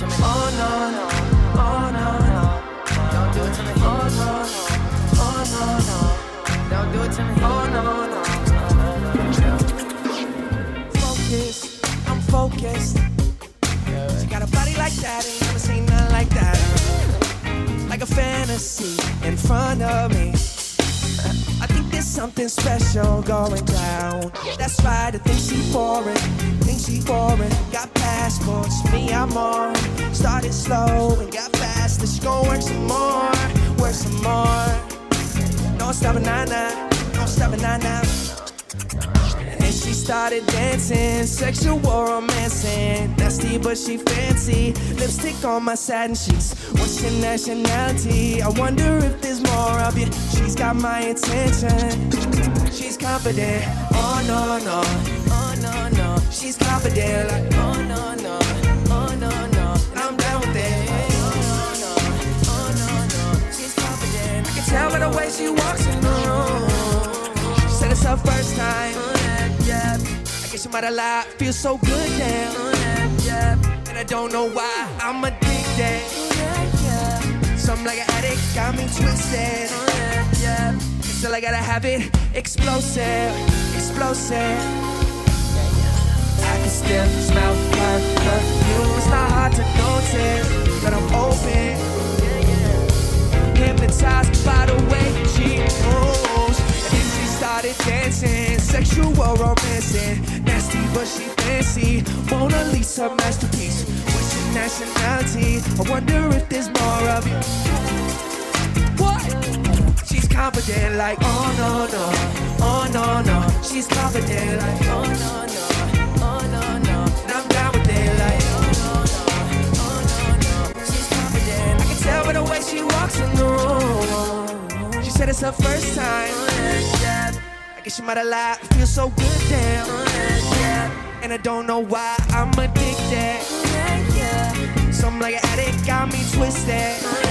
to me. Oh no no, oh no no, don't do it to me. Oh no no, oh no no, don't do it to me. Oh no no. Focus, I'm focused. She got a body like that, ain't never seen nothing like that. Like a fantasy in front of me. Something special going down. That's right, I think she foreign, think she foreign. Got passports, me I'm on. Started slow and got faster. She gon' work some more, work some more. Don't stop it, nah nah, don't stop it, nah nah. And she started dancing, sexual romancing. Nasty, but she fancy. Lipstick on my satin sheets. What's your nationality? I wonder if there's more of you. She's got my attention. She's confident. Oh no no, oh no no. She's confident. Like oh no no, oh no no. I'm down with it. Oh no no, oh no no. She's confident. I can tell by the way she walks in the room. She said it's her first time. Yeah, I guess you might. Feels so good, now. Uh, yeah, and I don't know why I'm addicted. Something like an addict got me twisted. Uh, still I gotta have it explosive, explosive. I can still smell her perfume. It's not hard to notice that I'm open. Hypnotized by the way she moves. And then she started dancing, sexual romancing. Nasty, but she fancy. Mona Lisa masterpiece. What's your nationality? I wonder if there's more of you. What? She's confident, like, oh no, no, oh no, no. She's confident, like, oh no, no, oh no, no. And I'm down with it, oh no, no, oh no, no. She's confident. I can tell by the way she walks in the room. She said it's her first time. Yeah. I guess she might have lied. Feels so good, damn. Yeah. And I don't know why I'm addicted. Something like an addict got me twisted.